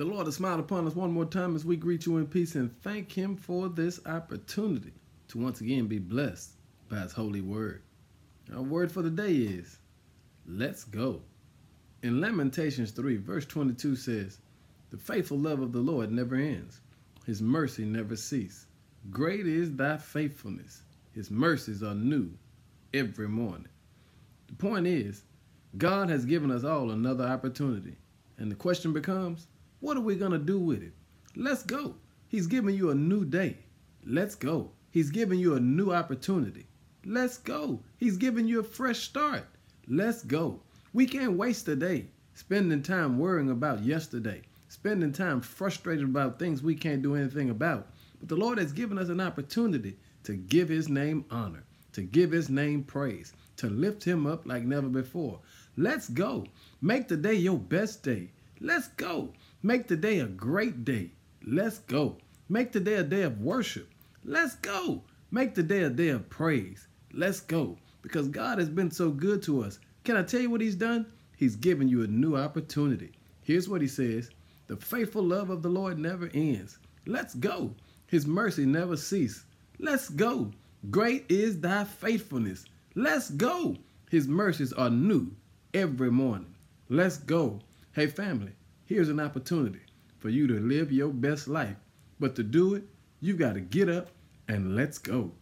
The Lord has smiled upon us one more time as we greet you in peace and thank Him for this opportunity to once again be blessed by His holy word. Our word for the day is let's go. In Lamentations 3, verse 22 says, The faithful love of the Lord never ends, His mercy never ceases. Great is thy faithfulness, His mercies are new every morning. The point is, God has given us all another opportunity. And the question becomes, what are we going to do with it? Let's go. He's giving you a new day. Let's go. He's giving you a new opportunity. Let's go. He's giving you a fresh start. Let's go. We can't waste a day spending time worrying about yesterday, spending time frustrated about things we can't do anything about. But the Lord has given us an opportunity to give His name honor, to give His name praise, to lift Him up like never before. Let's go. Make the day your best day. Let's go. Make the day a great day. Let's go. Make the day a day of worship. Let's go. Make the day a day of praise. Let's go. Because God has been so good to us. Can I tell you what He's done? He's given you a new opportunity. Here's what He says The faithful love of the Lord never ends. Let's go. His mercy never ceases. Let's go. Great is thy faithfulness. Let's go. His mercies are new every morning. Let's go. Hey, family, here's an opportunity for you to live your best life. But to do it, you've got to get up and let's go.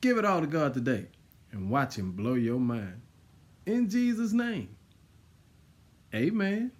Give it all to God today and watch Him blow your mind. In Jesus' name, amen.